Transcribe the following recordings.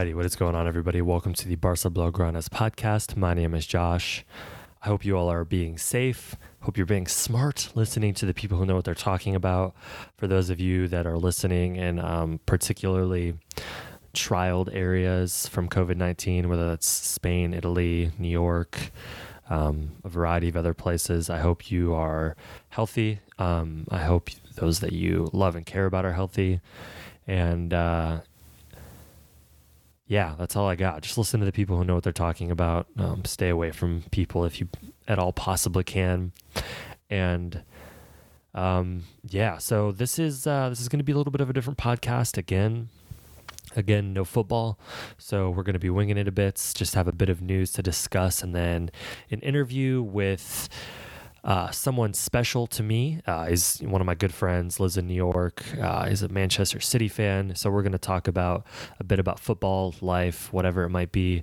Alrighty, what is going on, everybody? Welcome to the Barca Blaugranes podcast. My name is Josh. I hope you all are being safe. Hope you're being smart, listening to the people who know what they're talking about. For those of you that are listening in um, particularly trialed areas from COVID 19, whether that's Spain, Italy, New York, um, a variety of other places, I hope you are healthy. Um, I hope those that you love and care about are healthy. And, uh, yeah, that's all I got. Just listen to the people who know what they're talking about. Um, stay away from people if you at all possibly can. And um, yeah, so this is uh, this is going to be a little bit of a different podcast again. Again, no football, so we're going to be winging it a bit. Just have a bit of news to discuss, and then an interview with uh, someone special to me uh, is one of my good friends, lives in New York, uh, is a Manchester City fan. So we're going to talk about a bit about football, life, whatever it might be.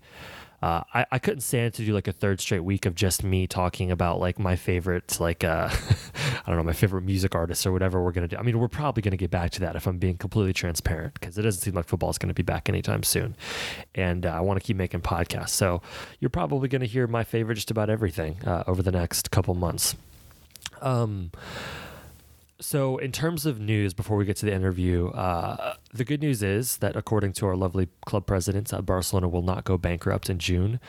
Uh, I, I couldn't stand to do like a third straight week of just me talking about like my favorite, like, uh, I don't know, my favorite music artists or whatever we're to do. I mean, we're probably to get back to that if I'm being completely transparent because it doesn't seem like football is to be back anytime soon. And uh, I want to keep making podcasts. So you're probably to hear my favorite just about everything uh, over the next couple months. Um, so, in terms of news, before we get to the interview, uh, the good news is that according to our lovely club president, uh, Barcelona will not go bankrupt in June.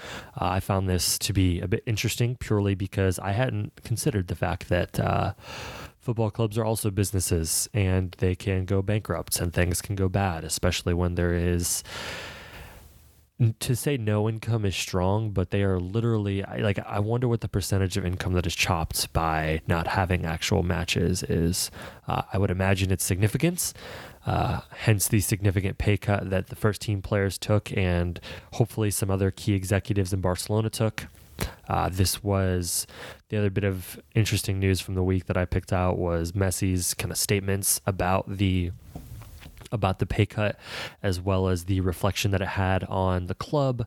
Uh, I found this to be a bit interesting purely because I hadn't considered the fact that uh, football clubs are also businesses and they can go bankrupt and things can go bad, especially when there is to say no income is strong, but they are literally like I wonder what the percentage of income that is chopped by not having actual matches is. Uh, I would imagine it's significance, Uh, hence the significant pay cut that the first team players took, and hopefully some other key executives in Barcelona took. Uh, this was the other bit of interesting news from the week that I picked out was Messi's kind of statements about the about the pay cut as well as the reflection that it had on the club,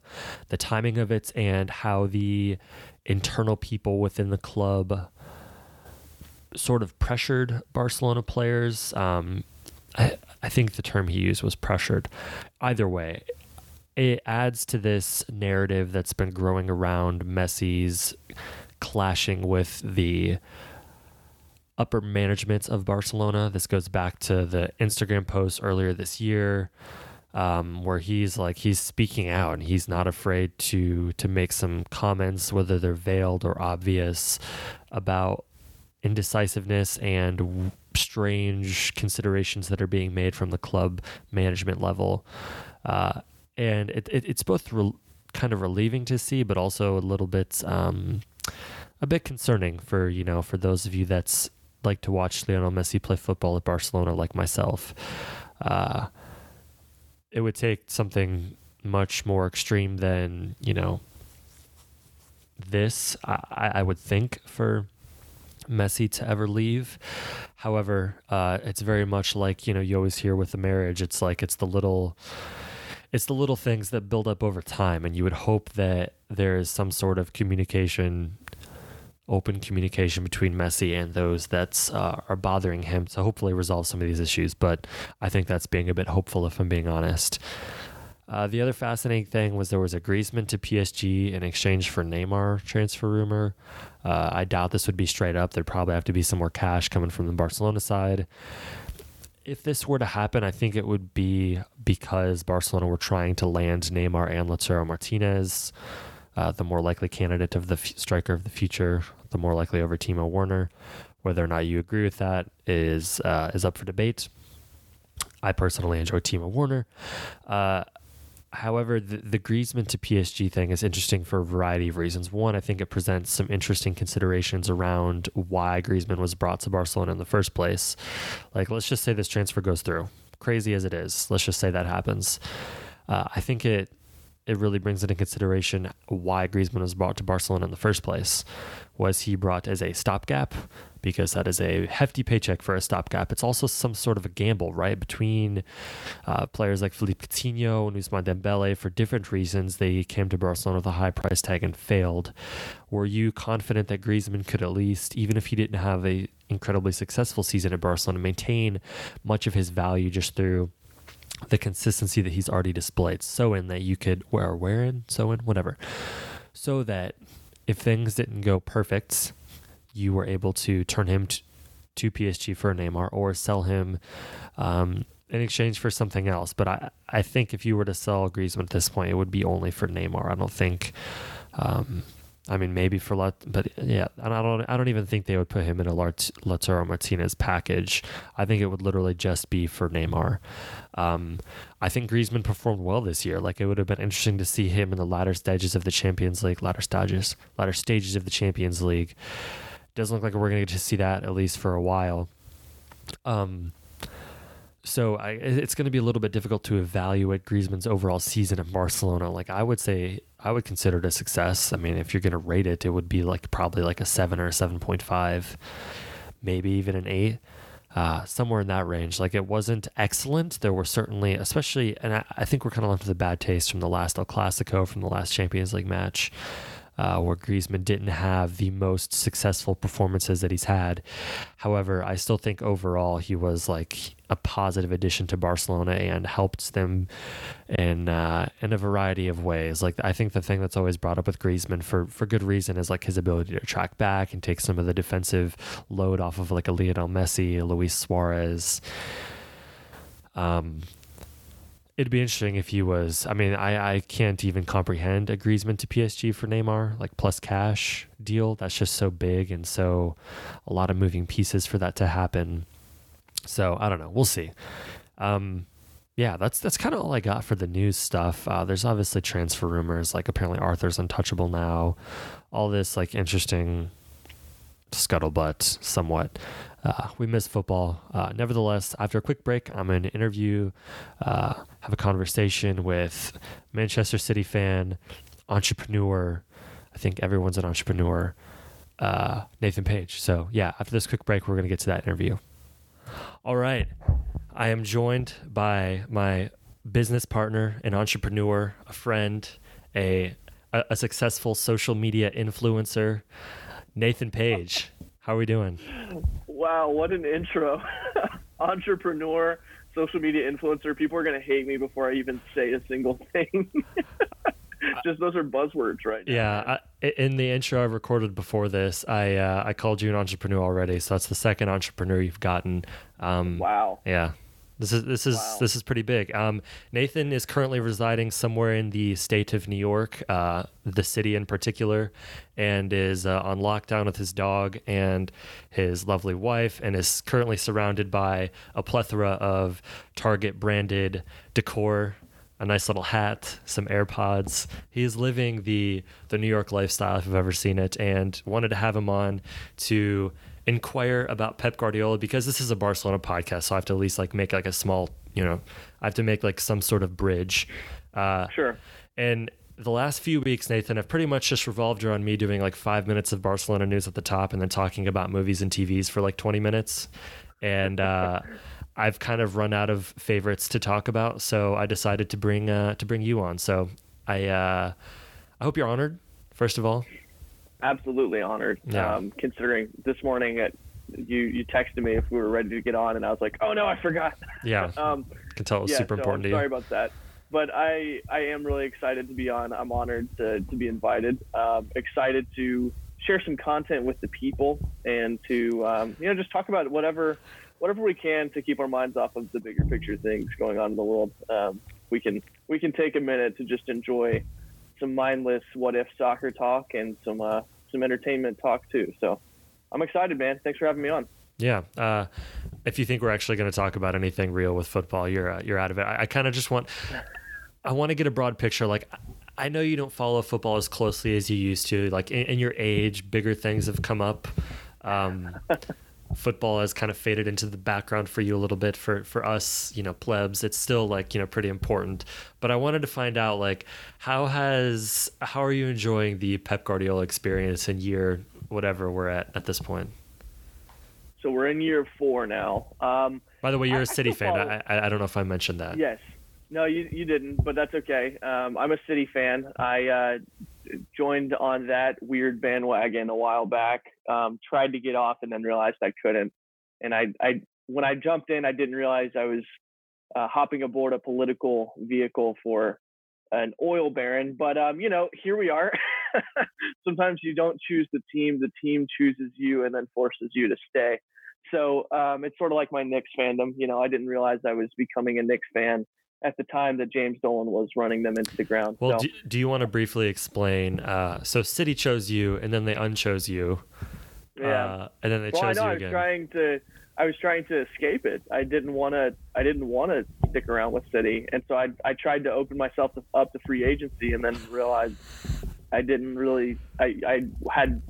the timing of it, and how the internal people within the club sort of pressured Barcelona players. Um, I, I think the term he used was pressured. Either way, it adds to this narrative that's been growing around Messi's clashing with the upper management of Barcelona. This goes back to the Instagram post earlier this year, um, where he's like he's speaking out and he's not afraid to to make some comments, whether they're veiled or obvious, about indecisiveness and strange considerations that are being made from the club management level. Uh, and it, it, it's both re- kind of relieving to see, but also a little bit um, a bit concerning for you know for those of you that's like to watch Lionel Messi play football at Barcelona, like myself, uh, it would take something much more extreme than you know this. I, I would think for Messi to ever leave. However, uh, it's very much like you know you always hear with the marriage. It's like it's the little. It's the little things that build up over time, and you would hope that there is some sort of communication open communication between Messi and those that uh, are bothering him to hopefully resolve some of these issues. But I think that's being a bit hopeful, if I'm being honest. Uh, the other fascinating thing was there was a Griezmann to PSG in exchange for Neymar transfer rumor. Uh, I doubt this would be straight up. There'd probably have to be some more cash coming from the Barcelona side. If this were to happen, I think it would be because Barcelona were trying to land Neymar and Lautaro Martinez uh, the more likely candidate of the f- striker of the future, the more likely over Timo Werner. Whether or not you agree with that is uh, is up for debate. I personally enjoy Timo Werner. Uh, however, the, the Griezmann to PSG thing is interesting for a variety of reasons. One, I think it presents some interesting considerations around why Griezmann was brought to Barcelona in the first place. Like, let's just say this transfer goes through, crazy as it is. Let's just say that happens. Uh, I think it it really brings into consideration why Griezmann was brought to Barcelona in the first place. Was he brought as a stopgap? Because that is a hefty paycheck for a stopgap. It's also some sort of a gamble, right? Between uh, players like Philippe Coutinho and Ousmane Dembele, for different reasons, they came to Barcelona with a high price tag and failed. Were you confident that Griezmann could at least, even if he didn't have a incredibly successful season at Barcelona, maintain much of his value just through the consistency that he's already displayed. So in that you could wear wear in, so in, whatever. So that if things didn't go perfect, you were able to turn him to, to PSG for Neymar or sell him um, in exchange for something else. But I, I think if you were to sell Griezmann at this point, it would be only for Neymar. I don't think um, I mean, maybe for Lat, but yeah, and I don't, I don't even think they would put him in a Lart- Lautaro Martinez package. I think it would literally just be for Neymar. Um, I think Griezmann performed well this year. Like it would have been interesting to see him in the latter stages of the Champions League, latter stages, latter stages of the Champions League. Doesn't look like we're going to get to see that at least for a while. Um, so I, it's going to be a little bit difficult to evaluate Griezmann's overall season at Barcelona. Like I would say, I would consider it a success. I mean, if you're going to rate it, it would be like probably like a seven or seven point five, maybe even an eight, uh, somewhere in that range. Like it wasn't excellent. There were certainly, especially, and I, I think we're kind of left with a bad taste from the last El Clasico, from the last Champions League match uh, where Griezmann didn't have the most successful performances that he's had. However, I still think overall he was like a positive addition to Barcelona and helped them in uh, in a variety of ways. Like I think the thing that's always brought up with Griezmann for for good reason is like his ability to track back and take some of the defensive load off of like a Lionel Messi, a Luis Suarez. Um, it'd be interesting if he was. I mean, I, I can't even comprehend a Griezmann to PSG for Neymar, like plus cash deal. That's just so big and so a lot of moving pieces for that to happen. So I don't know. We'll see. Um, yeah, that's that's kind of all I got for the news stuff. Uh, there's obviously transfer rumors, like apparently Arthur's untouchable now. All this like interesting scuttlebutt, somewhat. Uh, we miss football. Uh, nevertheless, after a quick break, I'm going to interview, uh, have a conversation with Manchester City fan, entrepreneur. I think everyone's an entrepreneur. Uh, Nathan Page. So, yeah, after this quick break, we're going to get to that interview. All right. I am joined by my business partner, an entrepreneur, a friend, a, a, a successful social media influencer, Nathan Page. How are we doing? Wow, what an intro. Entrepreneur, social media influencer. People are going to hate me before I even say a single thing. Just those are buzzwords right now. Yeah, I, in the intro I recorded before this, I uh, I called you an entrepreneur already, so that's the second entrepreneur you've gotten. Um, wow. Yeah, this is this is wow. this is pretty big. Um, Nathan is currently residing somewhere in the state of New York, uh, the city in particular, and is uh, on lockdown with his dog and his lovely wife, and is currently surrounded by a plethora of Target branded decor. A nice little hat, some AirPods. He is living the the New York lifestyle if I've ever seen it, and wanted to have him on to inquire about Pep Guardiola because this is a Barcelona podcast, so I have to at least like make like a small, you know, I have to make like some sort of bridge. Uh, sure. And the last few weeks, Nathan, have pretty much just revolved around me doing like five minutes of Barcelona news at the top and then talking about movies and TVs for like 20 minutes. And uh, I've kind of run out of favorites to talk about, so I decided to bring uh, to bring you on. So I uh, I hope you're honored. First of all, absolutely honored. Yeah. Um, considering this morning at you you texted me if we were ready to get on, and I was like, oh no, I forgot. Yeah. um, can tell it was yeah, super so important I'm to you. Sorry about that. But I I am really excited to be on. I'm honored to to be invited. Um, excited to share some content with the people and to um, you know just talk about whatever whatever we can to keep our minds off of the bigger picture things going on in the world. Um, we can we can take a minute to just enjoy some mindless what if soccer talk and some uh, some entertainment talk too. So I'm excited, man. Thanks for having me on. Yeah. Uh, if you think we're actually going to talk about anything real with football, you're uh, you're out of it. I, I kind of just want I want to get a broad picture. Like I know you don't follow football as closely as you used to. Like in, in your age, bigger things have come up. Um, football has kind of faded into the background for you a little bit. For for us, you know, plebs, it's still like you know pretty important. But I wanted to find out like how has how are you enjoying the Pep Guardiola experience in year whatever we're at at this point? So we're in year four now. Um, By the way, you're I- a I City still fan. follow- I, I don't know if I mentioned that. Yes. No, you you didn't, but that's okay. Um, I'm a City fan. I uh, joined on that weird bandwagon a while back. Um, tried to get off and then realized I couldn't. And I, I when I jumped in, I didn't realize I was uh, hopping aboard a political vehicle for an oil baron. But um, you know, here we are. Sometimes you don't choose the team; the team chooses you and then forces you to stay. So um, it's sort of like my Knicks fandom. You know, I didn't realize I was becoming a Knicks fan at the time that James Dolan was running them into the ground. Well, so, do, do you want to briefly explain? Uh, so City chose you, and then they unchose you, yeah. uh, and then they well, I chose know you I was again. trying to. I was trying to escape it. I didn't want to. I didn't want to stick around with City, and so I I tried to open myself up to free agency, and then realized I didn't really. I I had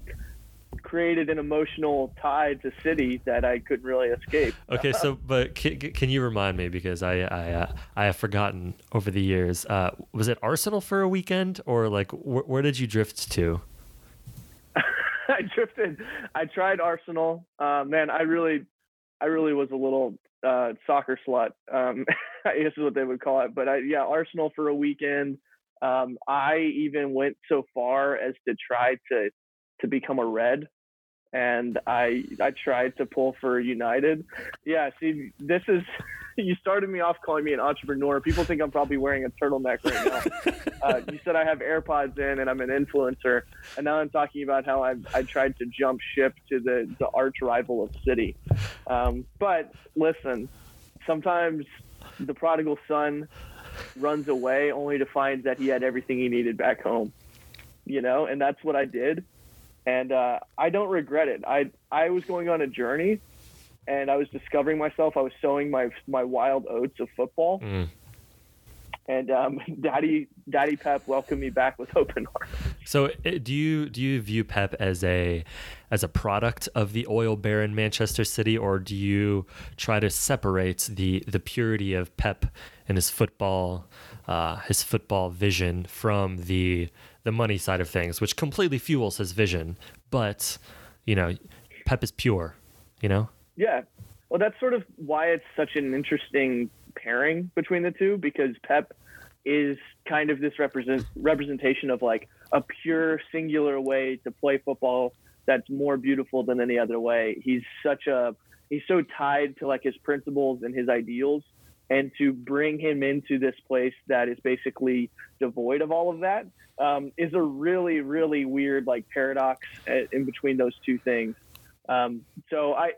created an emotional tie to City that I couldn't really escape. Okay, so but can, can you remind me because I I uh, I have forgotten over the years. Uh, was it Arsenal for a weekend, or like wh- where did you drift to? I drifted. I tried Arsenal. Uh, man, I really, I really was a little uh, soccer slut. Um, I guess is what they would call it. But I, yeah, Arsenal for a weekend. Um, I even went so far as to try to to become a red, and I I tried to pull for United. Yeah, see, this is. You started me off calling me an entrepreneur. People think I'm probably wearing a turtleneck right now. uh, you said I have AirPods in and I'm an influencer, and now I'm talking about how I I tried to jump ship to the the arch rival of City. Um, but listen, sometimes the prodigal son runs away only to find that he had everything he needed back home. You know, and that's what I did, and uh, I don't regret it. I I was going on a journey. And I was discovering myself. I was sowing my my wild oats of football, Mm. and um, Daddy Daddy Pep welcomed me back with open arms. So uh, do you do you view Pep as a as a product of the oil baron Manchester City, or do you try to separate the the purity of Pep and his football uh, his football vision from the the money side of things, which completely fuels his vision? But you know, Pep is pure. You know. Yeah. Well, that's sort of why it's such an interesting pairing between the two because Pep is kind of this represent representation of like a pure singular way to play football that's more beautiful than any other way. He's such a he's so tied to like his principles and his ideals and to bring him into this place that is basically devoid of all of that um, is a really really weird like paradox uh, in between those two things. Um, so I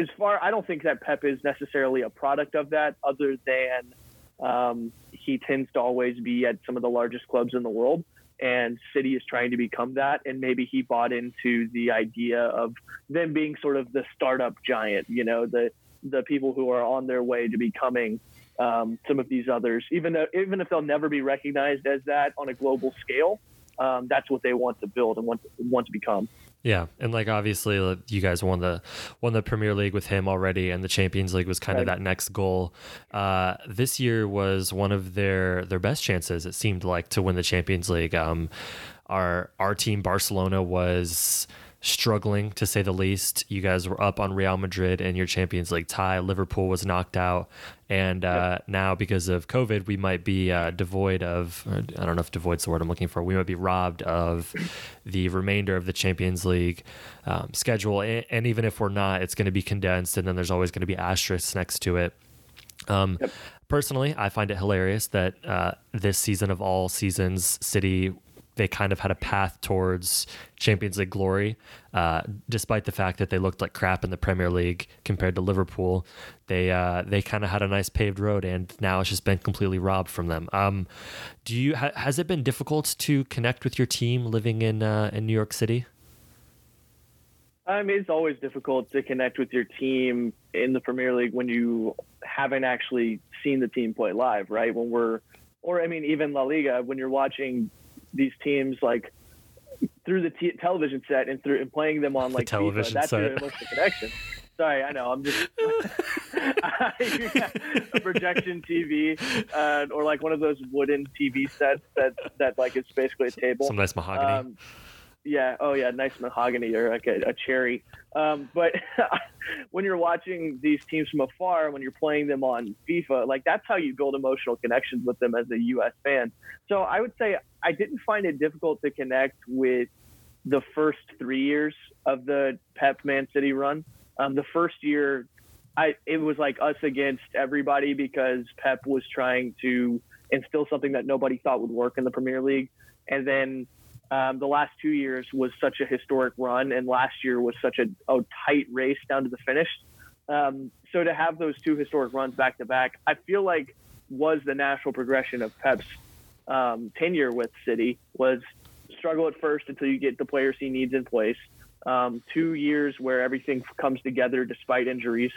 as far I don't think that Pep is necessarily a product of that, other than um, he tends to always be at some of the largest clubs in the world, and City is trying to become that. And maybe he bought into the idea of them being sort of the startup giant, you know, the the people who are on their way to becoming um, some of these others, even though even if they'll never be recognized as that on a global scale. Um, that's what they want to build and want to, want to become. Yeah, and like obviously, like, you guys won the won the Premier League with him already, and the Champions League was kind of that next goal. Uh, this year was one of their their best chances. It seemed like to win the Champions League. Um, our our team Barcelona was struggling to say the least. You guys were up on Real Madrid in your Champions League tie. Liverpool was knocked out, and uh, now because of COVID, we might be uh, devoid of. I don't know if devoid's the word I'm looking for. We might be robbed of the remainder of the Champions League um, schedule, and, and even if we're not, it's going to be condensed, and then there's always going to be asterisks next to it. Um, Personally, I find it hilarious that uh, this season of all seasons, City they kind of had a path towards Champions League glory, uh, despite the fact that they looked like crap in the Premier League compared to Liverpool. They uh, they kind of had a nice paved road, and now it's just been completely robbed from them. Um, do you ha- has it been difficult to connect with your team living in uh, in New York City? I mean, it's always difficult to connect with your team in the Premier League when you haven't actually seen the team play live, right? When we're, or I mean, even La Liga, when you're watching these teams like through the t- television set and through and playing them on like the television FIFA, that's set. emotional connection. Sorry, I know I'm just a projection TV uh, or like one of those wooden TV sets that that like is basically a table. Some nice mahogany. Um, yeah. Oh, yeah. Nice mahogany or like a, a cherry. Um, but when you're watching these teams from afar, when you're playing them on FIFA, like that's how you build emotional connections with them as a U.S. fan. So I would say I didn't find it difficult to connect with the first three years of the Pep Man City run. Um, the first year, I it was like us against everybody because Pep was trying to instill something that nobody thought would work in the Premier League, and then um, the last two years was such a historic run, and last year was such a, a tight race down to the finish. Um, so to have those two historic runs back to back, I feel like was the natural progression of Pep's um, tenure with City was struggle at first until you get the players he needs in place. Um, two years where everything comes together despite injuries,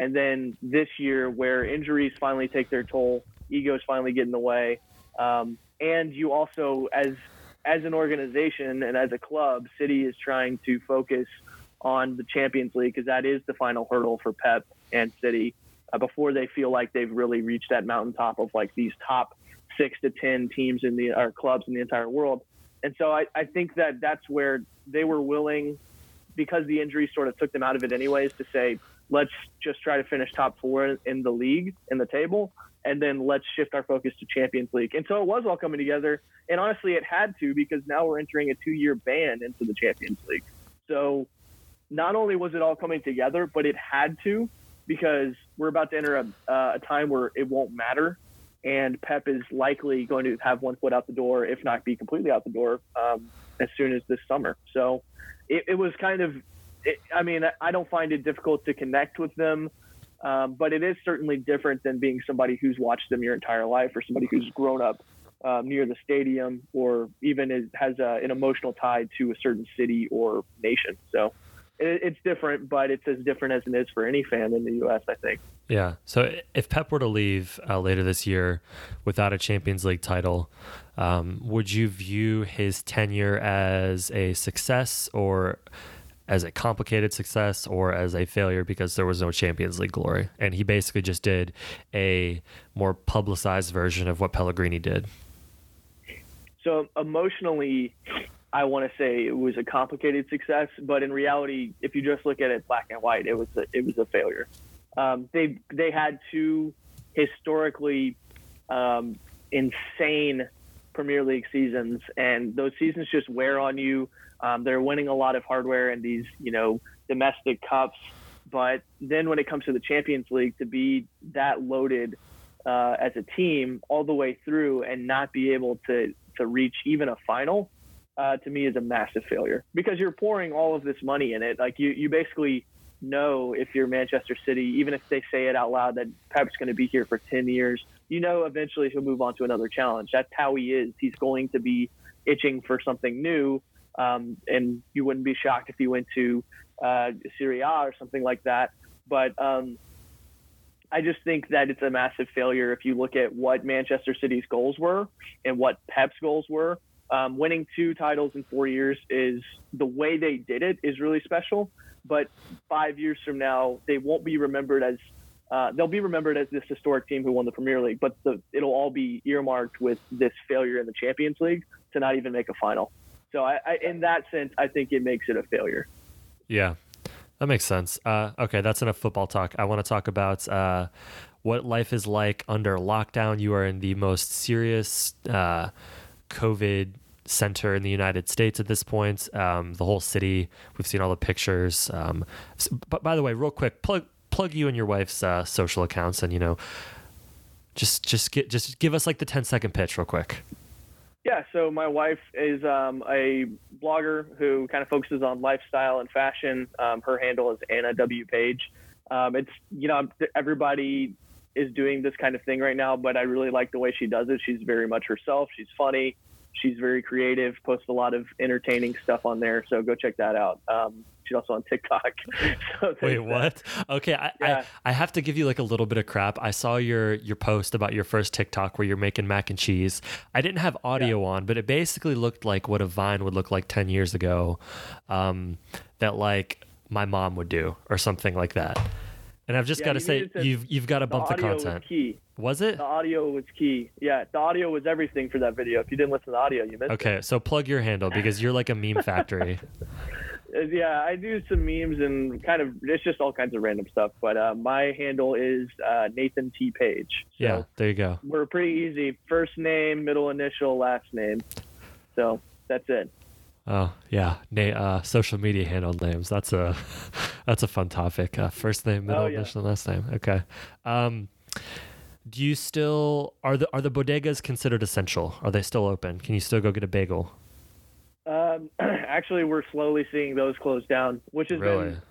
and then this year where injuries finally take their toll, egos finally get in the way, um, and you also as as an organization and as a club, City is trying to focus on the Champions League because that is the final hurdle for Pep and City uh, before they feel like they've really reached that mountaintop of like these top six to ten teams in the our clubs in the entire world. And so I, I think that that's where they were willing, because the injury sort of took them out of it anyways, to say let's just try to finish top four in the league in the table and then let's shift our focus to Champions League. And so it was all coming together. And honestly, it had to because now we're entering a two year ban into the Champions League. So not only was it all coming together, but it had to because we're about to enter a, uh, a time where it won't matter. And Pep is likely going to have one foot out the door, if not be completely out the door, um, as soon as this summer. So it, it was kind of, it, I mean, I don't find it difficult to connect with them. Um, but it is certainly different than being somebody who's watched them your entire life or somebody who's grown up um, near the stadium or even is, has a, an emotional tie to a certain city or nation. So it, it's different, but it's as different as it is for any fan in the U.S., I think. Yeah. So if Pep were to leave uh, later this year without a Champions League title, um, would you view his tenure as a success or as a complicated success or as a failure because there was no Champions League glory. And he basically just did a more publicized version of what Pellegrini did. So emotionally, I want to say it was a complicated success, but in reality, if you just look at it black and white, it was a, it was a failure. Um, they they had two historically um, insane Premier League seasons, and those seasons just wear on you. Um, they're winning a lot of hardware in these, you know, domestic cups. But then when it comes to the Champions League, to be that loaded uh, as a team all the way through and not be able to to reach even a final, uh, to me is a massive failure because you're pouring all of this money in it. Like you, you basically know if you're Manchester City, even if they say it out loud that Pep's going to be here for 10 years, you know eventually he'll move on to another challenge. That's how he is. He's going to be itching for something new um, and you wouldn't be shocked if you went to uh, Serie A or something like that. But um, I just think that it's a massive failure if you look at what Manchester City's goals were and what Pep's goals were. Um, winning two titles in four years is the way they did it is really special. But five years from now, they won't be remembered as uh, they'll be remembered as this historic team who won the Premier League. But the, it'll all be earmarked with this failure in the Champions League to not even make a final. So I, I, in that sense, I think it makes it a failure. Yeah, that makes sense. Uh, okay, that's enough football talk. I want to talk about uh, what life is like under lockdown. You are in the most serious uh, COVID center in the United States at this point. Um, the whole city. We've seen all the pictures. Um, but by the way, real quick, plug plug you and your wife's uh, social accounts, and you know, just just get just give us like the 10 second pitch, real quick. Yeah, so my wife is um, a blogger who kind of focuses on lifestyle and fashion. Um, her handle is Anna W Page. Um, it's you know everybody is doing this kind of thing right now, but I really like the way she does it. She's very much herself. She's funny. She's very creative. Posts a lot of entertaining stuff on there. So go check that out. Um, She's also on TikTok. so Wait, what? Okay, I, Yeah. I I have to give you like a little bit of crap. I saw your your post about your first TikTok where you're making mac and cheese. I didn't have audio on, but it basically looked like what a vine would look like ten years ago, um, that like my mom would do or something like that. And I've just Yeah, got to you say, to- you've you've got to bump the, audio content. was key. Was it? The audio was key. Yeah, the audio was everything for that video. If you didn't listen to the audio, you missed it. Okay, so plug your handle because you're like a meme factory. Yeah, I do some memes and kind of it's just all kinds of random stuff. But uh, my handle is uh, Nathan T Page. So yeah, there you go. we're pretty easy. First name, middle initial, last name. So that's it. Oh yeah, Na- uh, social media handle names. That's a that's a fun topic. Uh, first name, middle Oh, yeah. initial, last name. Okay. Um, do you still are the are the bodegas considered essential? Are they still open? Can you still go get a bagel? Um, actually, we're slowly seeing those close down, which has Really? been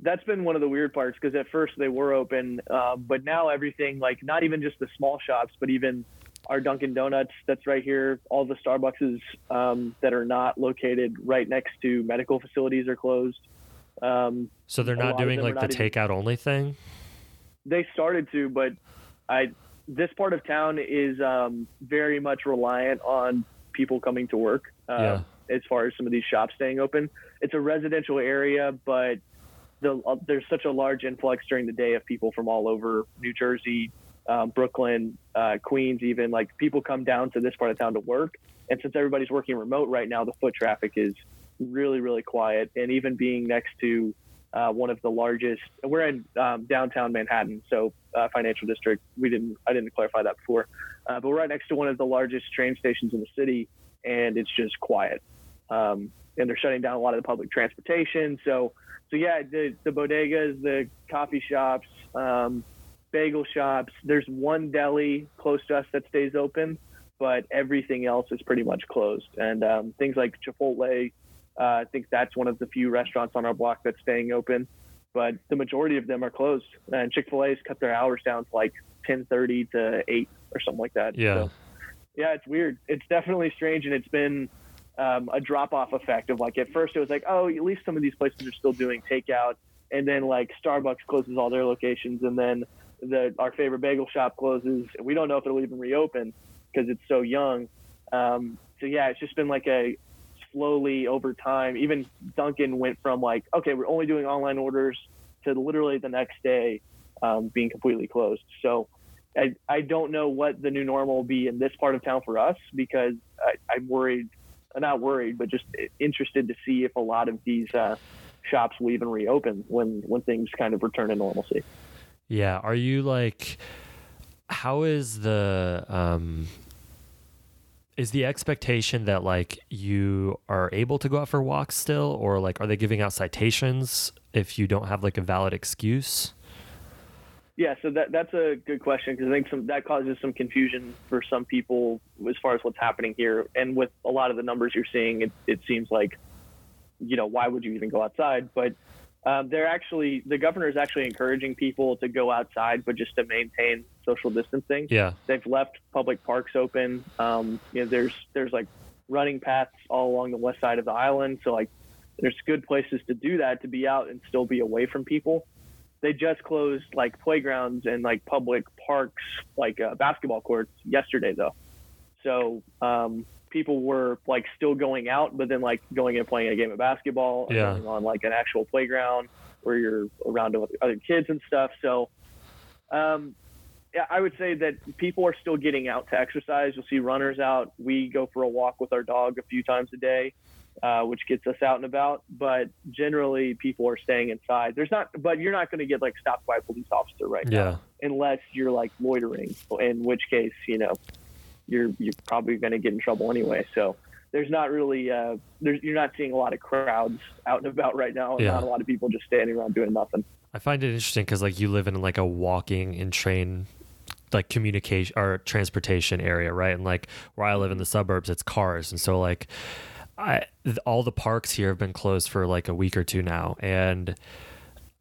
that's been one of the weird parts because at first they were open, uh, but now everything like not even just the small shops, but even our Dunkin' Donuts that's right here, all the Starbucks um, that are not located right next to medical facilities are closed. Um, So they're not doing like the not even- takeout only thing. they started to, but I this part of town is um, very much reliant on people coming to work. Uh, Yeah. As far as some of these shops staying open, it's a residential area, but the, uh, there's such a large influx during the day of people from all over New Jersey, um, Brooklyn, uh, Queens, even like people come down to this part of town to work. And since everybody's working remote right now, the foot traffic is really, really quiet. And even being next to uh, one of the largest. We're in um, downtown Manhattan, so uh, financial district. We didn't. I didn't clarify that before, uh, but we're right next to one of the largest train stations in the city, and it's just quiet. Um, and they're shutting down a lot of the public transportation. So, so yeah, the the bodegas, the coffee shops, um, bagel shops. There's one deli close to us that stays open, but everything else is pretty much closed. And um, things like Chipotle, uh, I think that's one of the few restaurants on our block that's staying open, but the majority of them are closed. And Chick Fil A's cut their hours down to like 10:30 to 8 or something like that. Yeah. So, yeah, it's weird. It's definitely strange, and it's been um, a drop-off effect of like at first it was like, oh, at least some of these places are still doing takeout, and then like Starbucks closes all their locations, and then the our favorite bagel shop closes. And we don't know if it'll even reopen because it's so young. Um, so yeah, it's just been like a slowly over time. Even Dunkin' went from like, okay, we're only doing online orders to literally the next day um, being completely closed. So I, I don't know what the new normal will be in this part of town for us because I, I'm worried, not worried, but just interested to see if a lot of these uh, shops will even reopen when, when things kind of return to normalcy. Yeah. Are you like how is the um is the expectation that like you are able to go out for walks still or like are they giving out citations if you don't have like a valid excuse? Yeah, so that that's a good question because I think some that causes some confusion for some people as far as what's happening here, and with a lot of the numbers you're seeing, it it seems like, you know, why would you even go outside? But um, they're actually the governor is actually encouraging people to go outside, but just to maintain social distancing. Yeah. They've left public parks open. Um, you know, there's there's like running paths all along the west side of the island, so like there's good places to do that to be out and still be away from people they just closed like playgrounds and like public parks, like uh, basketball courts yesterday though. So um, people were like still going out, but then like going and playing a game of basketball, Yeah. on like an actual playground where you're around other kids and stuff. So um, yeah, I would say that people are still getting out to exercise. You'll see runners out. We go for a walk with our dog a few times a day uh, which gets us out and about. But generally, people are staying inside. There's not, but you're not going to get like stopped by a police officer right Yeah. now, unless you're like loitering. In which case, you know, you're you're probably going to get in trouble anyway. So there's not really, uh, there's you're not seeing a lot of crowds out and about right now, and Yeah. not a lot of people just standing around doing nothing. I find it interesting because like you live in like a walking and train like communication or transportation area, right? And like where I live in the suburbs, it's cars, and so like I all the parks here have been closed for like a week or two now, and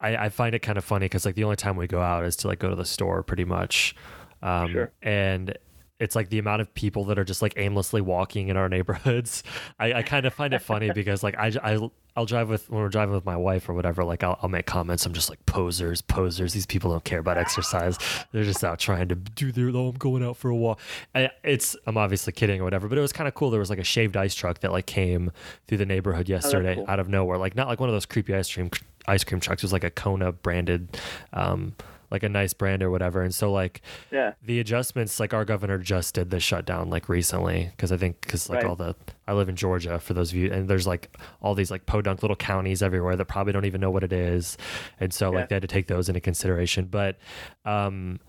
I, I find it kind of funny because like the only time we go out is to like go to the store, pretty much. Um, Sure. And it's like the amount of people that are just like aimlessly walking in our neighborhoods. I, I kind of find it funny because like I, I I'll drive with when we're driving with my wife or whatever. Like I'll, I'll make comments. I'm just like posers, posers. These people don't care about exercise. They're just out trying to do their. Oh, I'm going out for a walk. I, it's I'm obviously kidding or whatever, but it was kind of cool. There was like a shaved ice truck that like came through the neighborhood yesterday cool. out of nowhere. Like not like one of those creepy ice cream ice cream trucks. It was like a Kona branded. Um, like a nice brand or whatever. And so like Yeah. the adjustments, like our governor just did the shutdown like recently because I think because like Right. all the I live in Georgia for those of you, and there's like all these like podunk little counties everywhere that probably don't even know what it is, and so Yeah. like they had to take those into consideration. But um,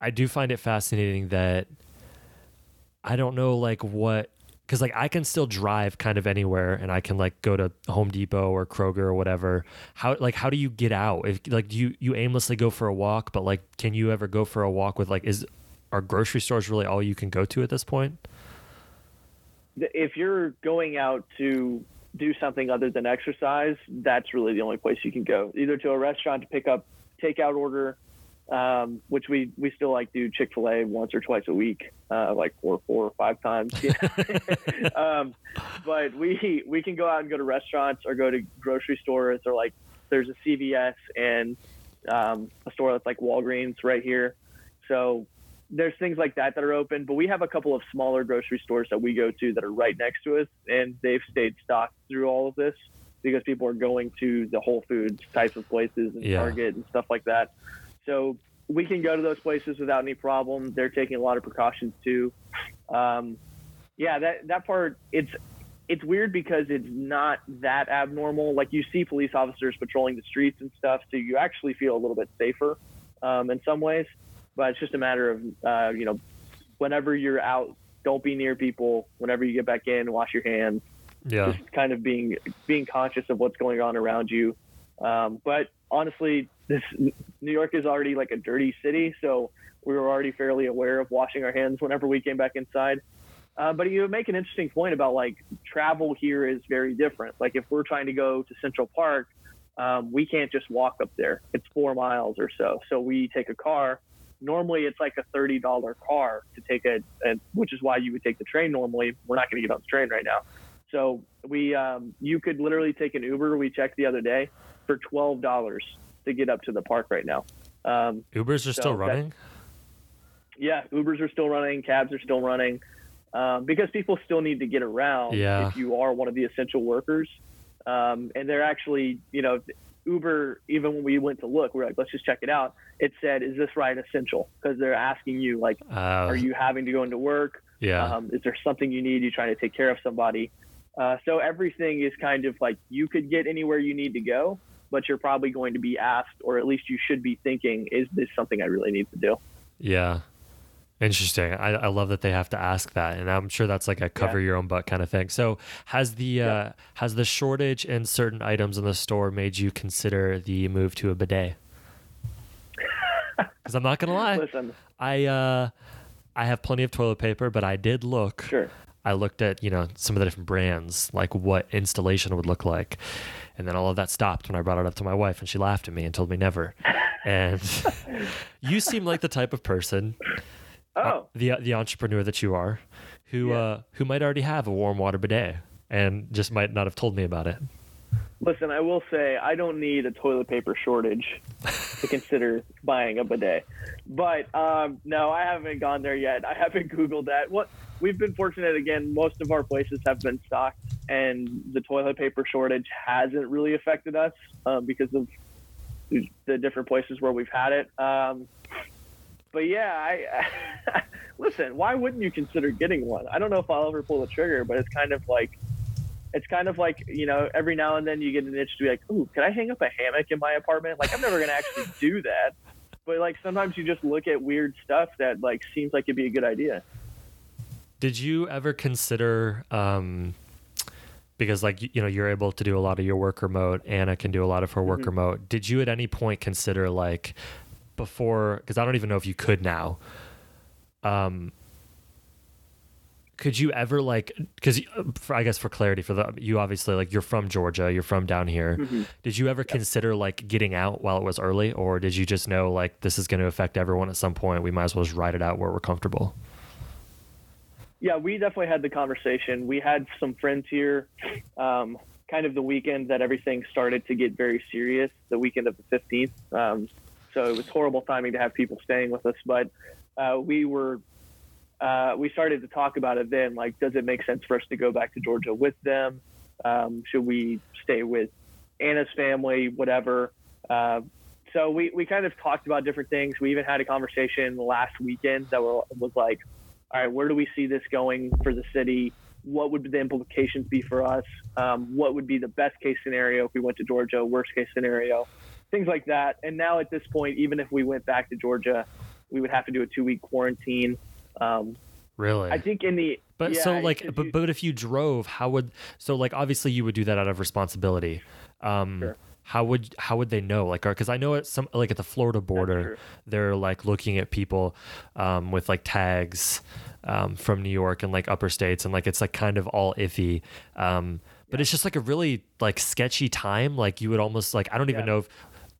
I do find it fascinating that I don't know like what because like I can still drive kind of anywhere and I can like go to Home Depot or Kroger or whatever. How like how do you get out? If like do you you aimlessly go for a walk, but like can you ever go for a walk with like is are grocery stores really all you can go to at this point? if you're going out to do something other than exercise, that's really the only place you can go. Either to a restaurant to pick up takeout order, um, which we we still like do Chick Fil A once or twice a week, uh, like four four or five times. um, but we we can go out and go to restaurants or go to grocery stores or like there's a CVS and um, a store that's like Walgreens right here. So there's things like that that are open, but we have a couple of smaller grocery stores that we go to that are right next to us, and they've stayed stocked through all of this because people are going to the Whole Foods types of places and Yeah. Target and stuff like that. So we can go to those places without any problem. They're taking a lot of precautions too. Um, yeah, that that part it's it's weird because it's not that abnormal. Like you see police officers patrolling the streets and stuff, so you actually feel a little bit safer um, in some ways. But it's just a matter of uh, you know, whenever you're out, don't be near people. Whenever you get back in, wash your hands. Yeah. Just kind of being being conscious of what's going on around you. Um, but honestly, this New York is already like a dirty city, so we were already fairly aware of washing our hands whenever we came back inside. Uh, but you make an interesting point about like travel here is very different. Like if we're trying to go to Central Park, um, we can't just walk up there. It's four miles or so. So we take a car. Normally it's like a thirty dollar car to take a, and which is why you would take the train. Normally we're not going to get on the train right now. So we, um, you could literally take an Uber. We checked the other day for twelve dollars to get up to the park right now. Um, Ubers are So still running? yeah, Ubers are still running, cabs are still running, um, because people still need to get around. Yeah. If you are one of the essential workers, um, and they're actually, you know, Uber. Even when we went to look, we are like, let's just check it out. It said, "Is this ride essential?" Because they're asking you, like, Uh, are you having to go into work? yeah. Um, is there something you need? You trying to take care of somebody? Uh, so everything is kind of like you could get anywhere you need to go, but you're probably going to be asked, or at least you should be thinking, is this something I really need to do? Yeah. Interesting. I, I love that they have to ask that, and I'm sure that's like a cover your own butt kind of thing. So, has the uh, has the shortage in certain items in the store made you consider the move to a bidet? Because I'm not gonna lie, Listen, I uh, I have plenty of toilet paper, but I did look. sure. I looked at you know some of the different brands, like what installation would look like, and then all of that stopped when I brought it up to my wife, and she laughed at me and told me never. And you seem like the type of person, uh, Oh, the the entrepreneur that you are, who Yeah. uh, who might already have a warm water bidet and just might not have told me about it. listen, I will say I don't need a toilet paper shortage to consider buying a bidet. But um, no, I haven't gone there yet. I haven't Googled that. What we've been fortunate again, most of our places have been stocked, and the toilet paper shortage hasn't really affected us um, because of the different places where we've had it. Um, but yeah, I listen. Why wouldn't you consider getting one? I don't know if I'll ever pull the trigger, but it's kind of like it's kind of like you know every now and then you get an itch to be like, ooh, can I hang up a hammock in my apartment? Like I'm never gonna actually do that, but like sometimes you just look at weird stuff that like seems like it'd be a good idea. Did you ever consider um because like you know you're able to do a lot of your work remote, Anna can do a lot of her work Mhm. remote. Did you at any point consider like before because I don't even know if you could now. Um could you ever like because I guess for clarity for the you obviously like you're from Georgia, you're from down here. Mm-hmm. Did you ever consider like getting out while it was early or did you just know like this is going to affect everyone at some point? We might as well just ride it out where we're comfortable. Yeah, we definitely had the conversation. We had some friends here, um, kind of the weekend that everything started to get very serious, the weekend of the 15th. Um, so it was horrible timing to have people staying with us, but uh, we were uh, we started to talk about it then. Like, does it make sense for us to go back to Georgia with them? Um, should we stay with Anna's family? Whatever. Uh, so we, we kind of talked about different things. We even had a conversation last weekend that was like, all right, where do we see this going for the city? What would the implications be for us? Um, what would be the best case scenario if we went to Georgia? Worst case scenario? Things like that. And now at this point, even if we went back to Georgia, we would have to do a two week quarantine. Um, Really? I think in the But yeah, so like, you- but, but if you drove, how would so like obviously you would do that out of responsibility. Um, Sure. How would how would they know? Like, because I know at some like at the Florida border, they're like looking at people um, with like tags um, from New York and like upper states, and like it's like kind of all iffy. Um, but it's just like a really like sketchy time. Like you would almost like I don't even Yeah. know if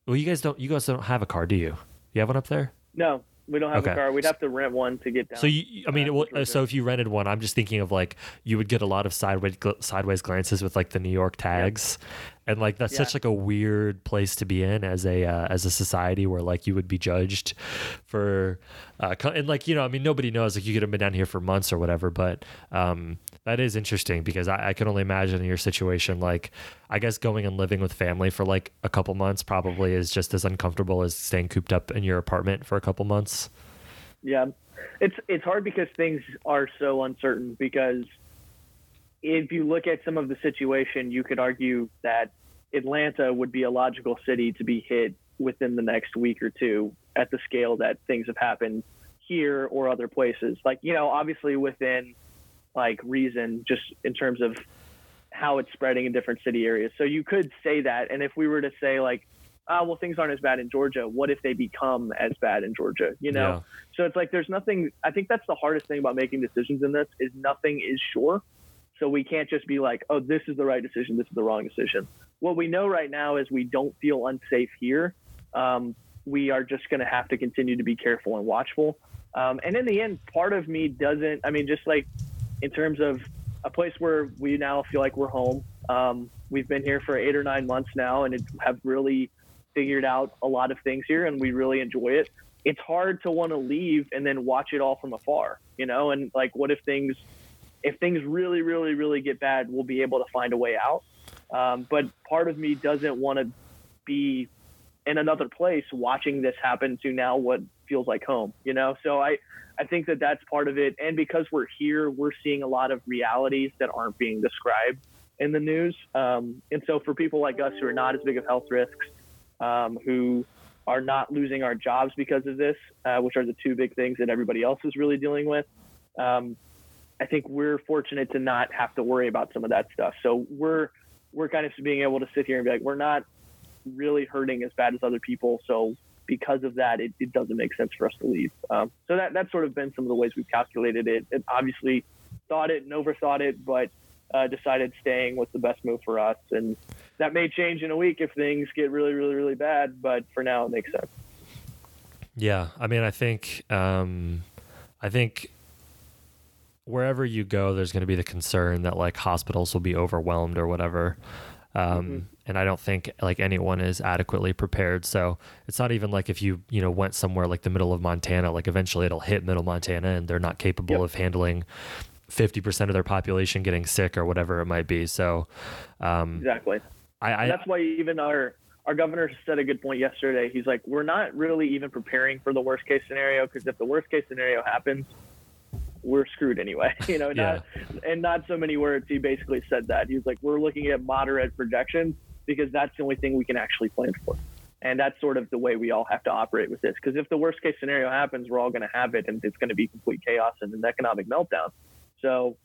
well you guys don't you guys don't have a car, do you? You have one up there? no, we don't have Okay. a car. We'd have to rent one to get down. So you, I mean, uh, it wa- to Georgia. so if you rented one, I'm just thinking of like you would get a lot of sideways gl- sideways glances with like the New York tags, and like that's such like a weird place to be in as a uh, as a society where like you would be judged for, uh, and like you know, I mean, nobody knows like you could have been down here for months or whatever, but um, that is interesting because I, I can only imagine in your situation, like I guess going and living with family for like a couple months probably is just as uncomfortable as staying cooped up in your apartment for a couple months. Yeah, it's it's hard because things are so uncertain. Because if you look at some of the situation, you could argue that Atlanta would be a logical city to be hit within the next week or two at the scale that things have happened here or other places. Like you know, obviously within like reason, just in terms of how it's spreading in different city areas. So you could say that, and if we were to say like, ah, well, things aren't as bad in Georgia. What if they become as bad in Georgia? You know. Yeah. So it's like there's nothing. I think that's the hardest thing about making decisions in this is nothing is sure. So we can't just be like, oh, this is the right decision, this is the wrong decision. What we know right now is we don't feel unsafe here. Um, we are just going to have to continue to be careful and watchful. Um, and in the end, part of me doesn't. I mean, just like in terms of a place where we now feel like we're home. Um, we've been here for eight or nine months now, and have really figured out a lot of things here, and we really enjoy it. It's hard to want to leave and then watch it all from afar, you know. And like, what if things, if things really, really, really get bad, we'll be able to find a way out. Um, but part of me doesn't want to be in another place watching this happen to now what feels like home, you know? So I, I think that that's part of it. And because we're here, we're seeing a lot of realities that aren't being described in the news. Um, and so for people like us who are not as big of health risks, um, who are not losing our jobs because of this, uh, which are the two big things that everybody else is really dealing with, um, I think we're fortunate to not have to worry about some of that stuff. So we're we're kind of being able to sit here and be like, we're not really hurting as bad as other people. So because of that, it, it doesn't make sense for us to leave. Um, so that that's sort of been some of the ways we've calculated it. And obviously thought it and overthought it, but uh, decided staying was the best move for us. And that may change in a week if things get really, really, really bad. But for now, it makes sense. Yeah, I mean, I think, um, I think wherever you go, there's going to be the concern that like hospitals will be overwhelmed or whatever. Um, And I don't think like anyone is adequately prepared. So it's not even like if you you know went somewhere like the middle of Montana, like eventually it'll hit middle Montana, and they're not capable Yep. of handling fifty percent of their population getting sick or whatever it might be. So um, Exactly. I, I that's why even our our governor said a good point yesterday. He's like, we're not really even preparing for the worst case scenario because if the worst case scenario happens, we're screwed anyway. You know, not and not so many words. He basically said that. He's like, we're looking at moderate projections because that's the only thing we can actually plan for. And that's sort of the way we all have to operate with this. Because if the worst case scenario happens, we're all going to have it, and it's going to be complete chaos and an economic meltdown. So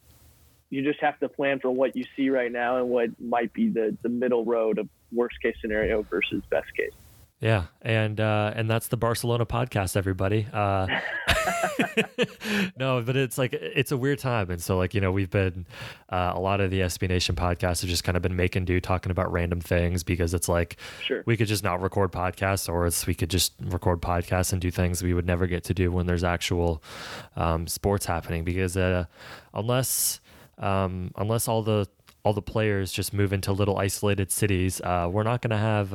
you just have to plan for what you see right now and what might be the, the middle road of worst case scenario versus best case. Yeah, and uh, and that's the Barcelona podcast, everybody. Uh, no, but it's like it's a weird time, and so like you know we've been uh, a lot of the SB Nation podcasts have just kind of been making do talking about random things because it's like Sure. we could just not record podcasts, or it's we could just record podcasts and do things we would never get to do when there's actual um, sports happening. Because uh, unless um, unless all the all the players just move into little isolated cities, uh, we're not going to have.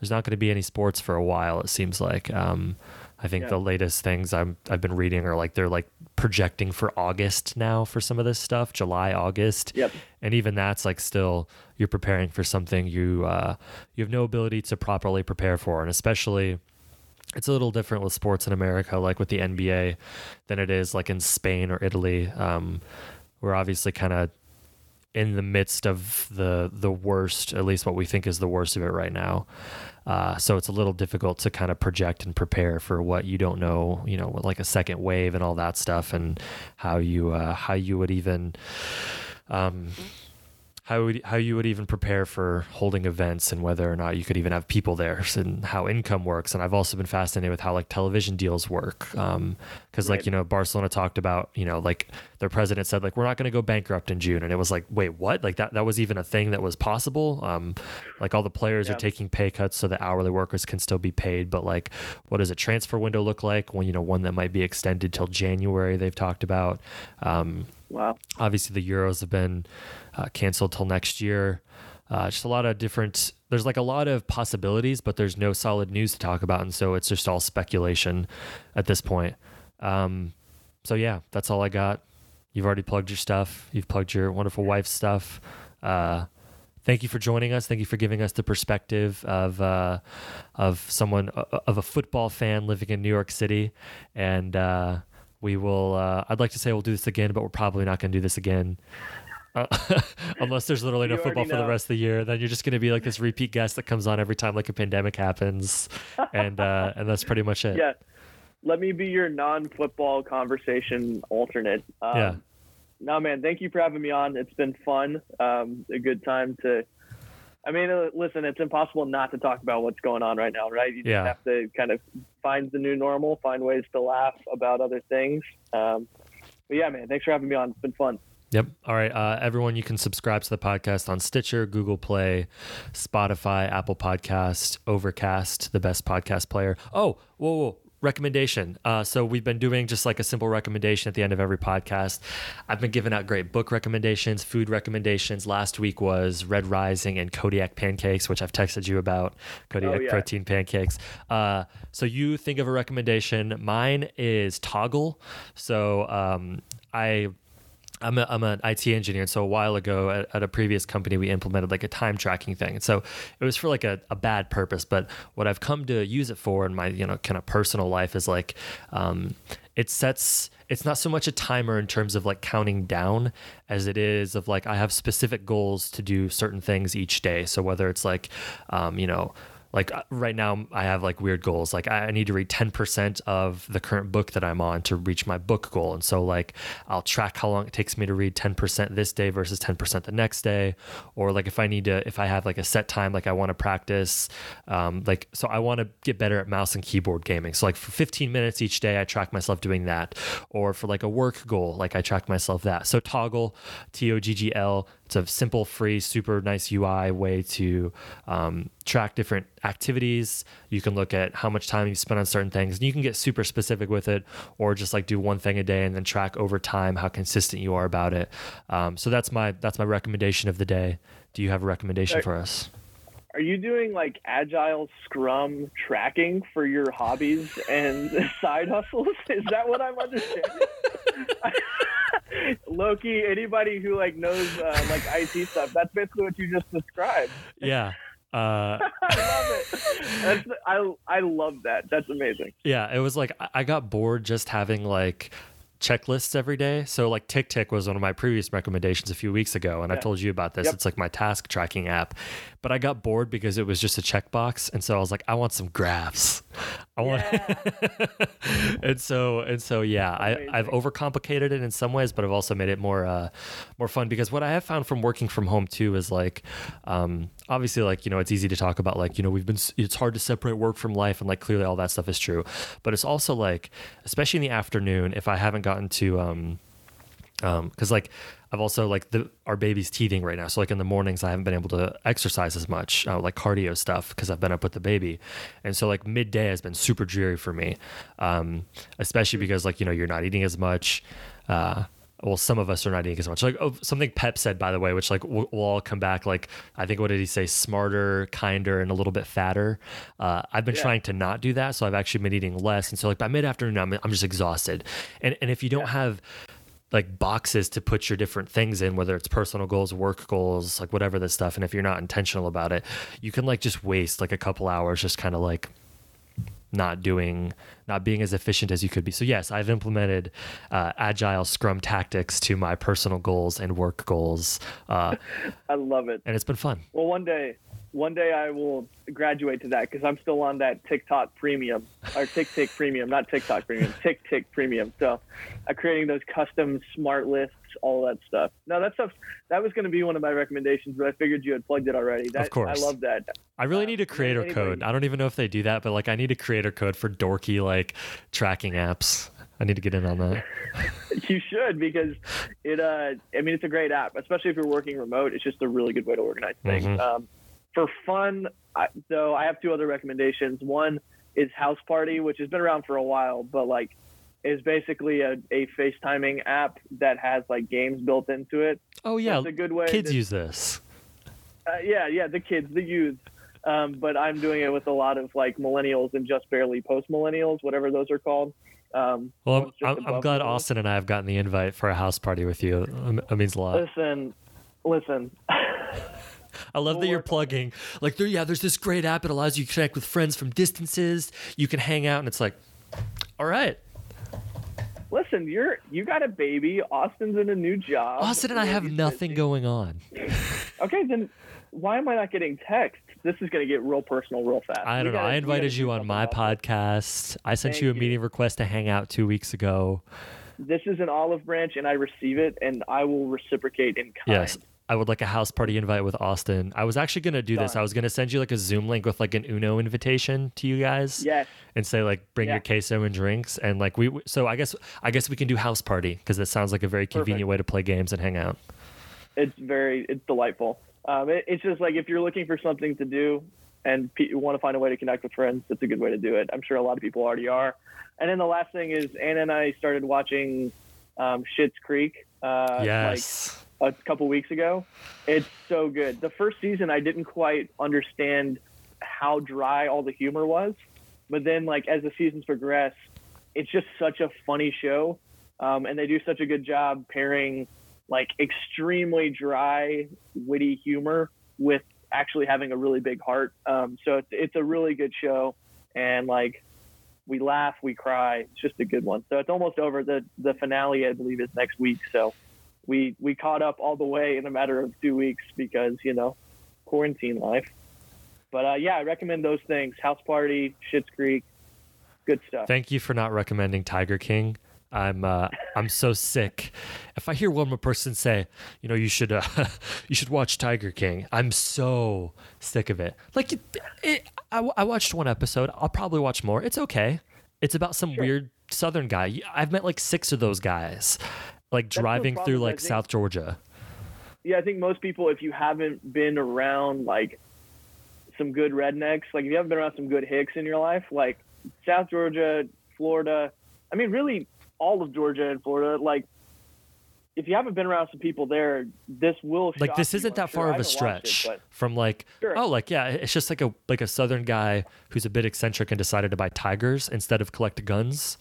There's not going to be any sports for a while. It seems like. Um, I think Yeah. the latest things I'm I've been reading are like they're like projecting for August now for some of this stuff, July, August. Yep. And even that's like still you're preparing for something you uh, you have no ability to properly prepare for, and especially it's a little different with sports in America, like with the NBA, than it is like in Spain or Italy. Um, we're obviously kind of in the midst of the the worst, at least what we think is the worst of it right now. Uh, so it's a little difficult to kind of project and prepare for what you don't know, you know, like a second wave and all that stuff, and how you uh, how you would even um, how would how you would even prepare for holding events and whether or not you could even have people there and how income works and I've also been fascinated with how like television deals work because like Right. you know Barcelona talked about you know like their president said like we're not going to go bankrupt in June and it was like wait what like that that was even a thing that was possible um like all the players Yeah. are taking pay cuts so the hourly workers can still be paid but like what does a transfer window look like when you know one that might be extended till January they've talked about um Wow. obviously the euros have been uh, canceled till next year. Uh, just a lot of different there's like a lot of possibilities but there's no solid news to talk about. And so it's just all speculation at this point. Um, so yeah that's all i got. You've already plugged your stuff. You've plugged your wonderful wife's stuff. Uh, thank you for joining us. Thank you for giving us the perspective of uh, of someone uh, of a football fan living in new york city. And uh, we will uh, i'd like to say we'll do this again but we're probably not going to do this again uh, unless there's literally no football for the rest of the year then you're just going to be like this repeat guest that comes on every time like a pandemic happens and uh, and that's pretty much it Yeah. Let me be your non-football conversation alternate. Um, Yeah. No, man. Thank you for having me on. It's been fun. Um, a good time to. I mean, uh, listen, it's impossible not to talk about what's going on right now, right? You just Yeah. have to kind of find the new normal, find ways to laugh about other things. Um, but yeah, man, thanks for having me on. It's been fun. Yep. All right. Uh, everyone, you can subscribe to the podcast on Stitcher, Google Play, Spotify, Apple Podcast, Overcast, the best podcast player. Oh, whoa, whoa. Recommendation. Uh, so we've been doing just like a simple recommendation at the end of every podcast. I've been giving out great book recommendations, food recommendations. Last week was Red Rising and Kodiak pancakes, which I've texted you about. Kodiak Oh, yeah. protein pancakes. Uh, so you think of a recommendation. Mine is Toggl. So um, I I'm, a, I'm an IT engineer. And so a while ago at, at a previous company, we implemented like a time tracking thing. And so it was for like a, a bad purpose. But what I've come to use it for in my, you know, kind of personal life is like, um, it sets, it's not so much a timer in terms of like counting down as it is of like, I have specific goals to do certain things each day. So whether it's like, um, you know, like uh, right now i have like weird goals. Like i need to read 10% of the current book that i'm on to reach my book goal. And so like i'll track how long it takes me to read 10% this day versus 10% the next day. Or like if i need to if i have like a set time like i want to practice um, like so i want to get better at mouse and keyboard gaming. So like for 15 minutes each day i track myself doing that. Or for like a work goal like i track myself that. So Toggl t-o-g-g-l it's a simple free super nice ui way to um, track different activities you can look at how much time you spend on certain things and you can get super specific with it or just like do one thing a day and then track over time how consistent you are about it um, so that's my that's my recommendation of the day do you have a recommendation for us Are you doing like agile scrum tracking for your hobbies and side hustles? Is that what I'm understanding? Loki, anybody who like knows uh, like IT stuff, that's basically what you just described. yeah uh, I love it. That's I I love that. That's amazing. Yeah, it was like I- got bored just having like checklists every day. So like Tick Tick was one of my previous recommendations a few weeks ago, and I told you about this. Yep. It's like my task tracking app, but I got bored because it was just a checkbox, and so I was like, I want some graphs. I want, and so and so yeah, I, I've overcomplicated it in some ways, but I've also made it more uh, more fun because what I have found from working from home too is like, um, obviously like you know it's easy to talk about like you know we've been it's hard to separate work from life and like clearly all that stuff is true, but it's also like especially in the afternoon if I haven't gotten to um um because like i've also like the our baby's teething right now so like in the mornings i haven't been able to exercise as much uh, like cardio stuff because i've been up with the baby and so like midday has been super dreary for me um especially because like you know you're not eating as much uh well, some of us are not eating as much. Like oh, something Pep said, by the way, which like we'll, we'll all come back. Like I think what did he say? Smarter, kinder, and a little bit fatter. Uh, I've been Yeah. trying to not do that, so I've actually been eating less. And so like by mid afternoon, I'm I'm just exhausted. And and if you don't have like boxes to put your different things in, whether it's personal goals, work goals, like whatever this stuff. And if you're not intentional about it, you can like just waste like a couple hours just kind of like not doing, not being as efficient as you could be. So, yes, I've implemented uh, agile scrum tactics to my personal goals and work goals. Uh, I love it. and it's been fun. Well, one day, one day I will graduate to that because I'm still on that TikTok premium or Tick Tick premium, not TikTok premium, Tick Tick premium. So, I'm creating those custom smart lists, all that stuff. No, that stuff that was going to be one of my recommendations, but I figured you had plugged it already. That, course. I love that. I really Uh, need a creator anybody- code. I don't even know if they do that, but like I need a creator code for dorky like tracking apps. I need to get in on that. You should because it. Uh, I mean, it's a great app, especially if you're working remote. It's just a really good way to organize things. Mhm. Um, for fun, I, though, I have two other recommendations. One is House Party, which has been around for a while, but like is basically a, a FaceTiming app that has like games built into it. Oh yeah, it's a good way. kids to, use this. uh, yeah, yeah, the kids, the youth. Um, but I'm doing it with a lot of like millennials and just barely post millennials, whatever those are called. Um, Well, I'm, I'm glad. Austin and I have gotten the invite for a house party with you. Um, It means a lot. Listen, listen. I love that you're plugging. Like, there, yeah, there's this great app. It allows you to connect with friends from distances. You can hang out, and it's like, all right, Listen, you're you got a baby. Austin's in a new job. Austin and I have nothing going on. Okay, then why am I not getting text? This is going to get real personal real fast. I don't know. I invited you on my podcast. I sent Thank you a you. meeting request to hang out two weeks ago. This is an olive branch, and I receive it, and I will reciprocate in kind. Yes. I would like a house party invite with Austin. I was actually gonna do this. I was gonna send you like a Zoom link with like an Uno invitation to you guys. Yes. and say like bring Yeah. your queso and drinks and like we so i guess i guess we can do house party because it sounds like a very convenient Perfect. way to play games and hang out It's very it's delightful. Um, it, it's just like if you're looking for something to do and pe- want to find a way to connect with friends, it's a good way to do it. I'm sure a lot of people already are. And then the last thing is Anna and I started watching um, Schitt's Creek. Uh, yes like a couple weeks ago. It's so good. The first season, I didn't quite understand how dry all the humor was, but then like as the seasons progress, it's just such a funny show, um, and they do such a good job pairing like extremely dry, witty humor with actually having a really big heart. Um, so it's it's a really good show, and like we laugh, we cry. It's just a good one. So it's almost over. The the finale, I believe, is next week. So we we caught up all the way in a matter of two weeks because you know quarantine life. But uh, yeah, I recommend those things: House Party, Schitt's Creek, good stuff. thank you for not recommending tiger king. I'm uh i'm so sick. If i hear one more person say you know you should uh you should watch tiger king i'm so sick of it. Like it, it I, I watched one episode. I'll probably watch more. It's okay. It's about some weird southern guy. I've met like six of those guys like driving through like think. south georgia. Yeah, I think most people, if you haven't been around like some good rednecks, like if you haven't been around some good hicks in your life, like South Georgia, Florida, I mean, really all of Georgia and Florida, like if you haven't been around some people there, this will like this isn't that far of a haven't it, stretch from like Sure. oh like yeah it's just like a like a southern guy who's a bit eccentric and decided to buy tigers instead of collect guns.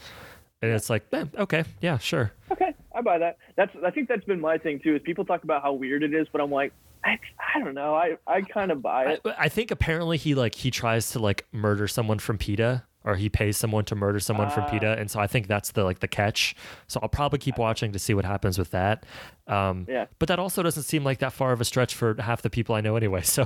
And it's like eh, okay yeah sure. Okay, I buy that. That's I think that's been my thing too. Is people talk about how weird it is, but I'm like, I, I don't know. I, I kind of buy it. I think apparently he like he tries to like murder someone from PETA or he pays someone to murder someone from Ah. PETA, and so I think that's the like the catch. So I'll probably keep watching to see what happens with that. Um, Yeah. But that also doesn't seem like that far of a stretch for half the people I know anyway. So,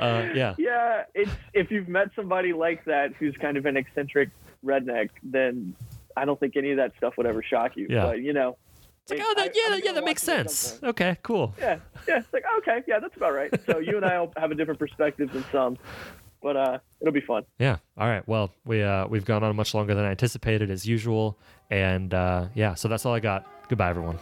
uh, yeah. Yeah, it's if you've met somebody like that who's kind of an eccentric redneck, then I don't think any of that stuff would ever shock you. Yeah. But you know, It's like, oh, that, yeah, that- yeah, that makes watch it at sense. Okay, cool. Yeah, yeah. It's like okay, yeah, that's about right. So you and I will have a different perspective than some, but uh, it'll be fun. Yeah. All right. Well, we uh, we've gone on much longer than I anticipated as usual, and uh, yeah. So that's all I got. Goodbye, everyone.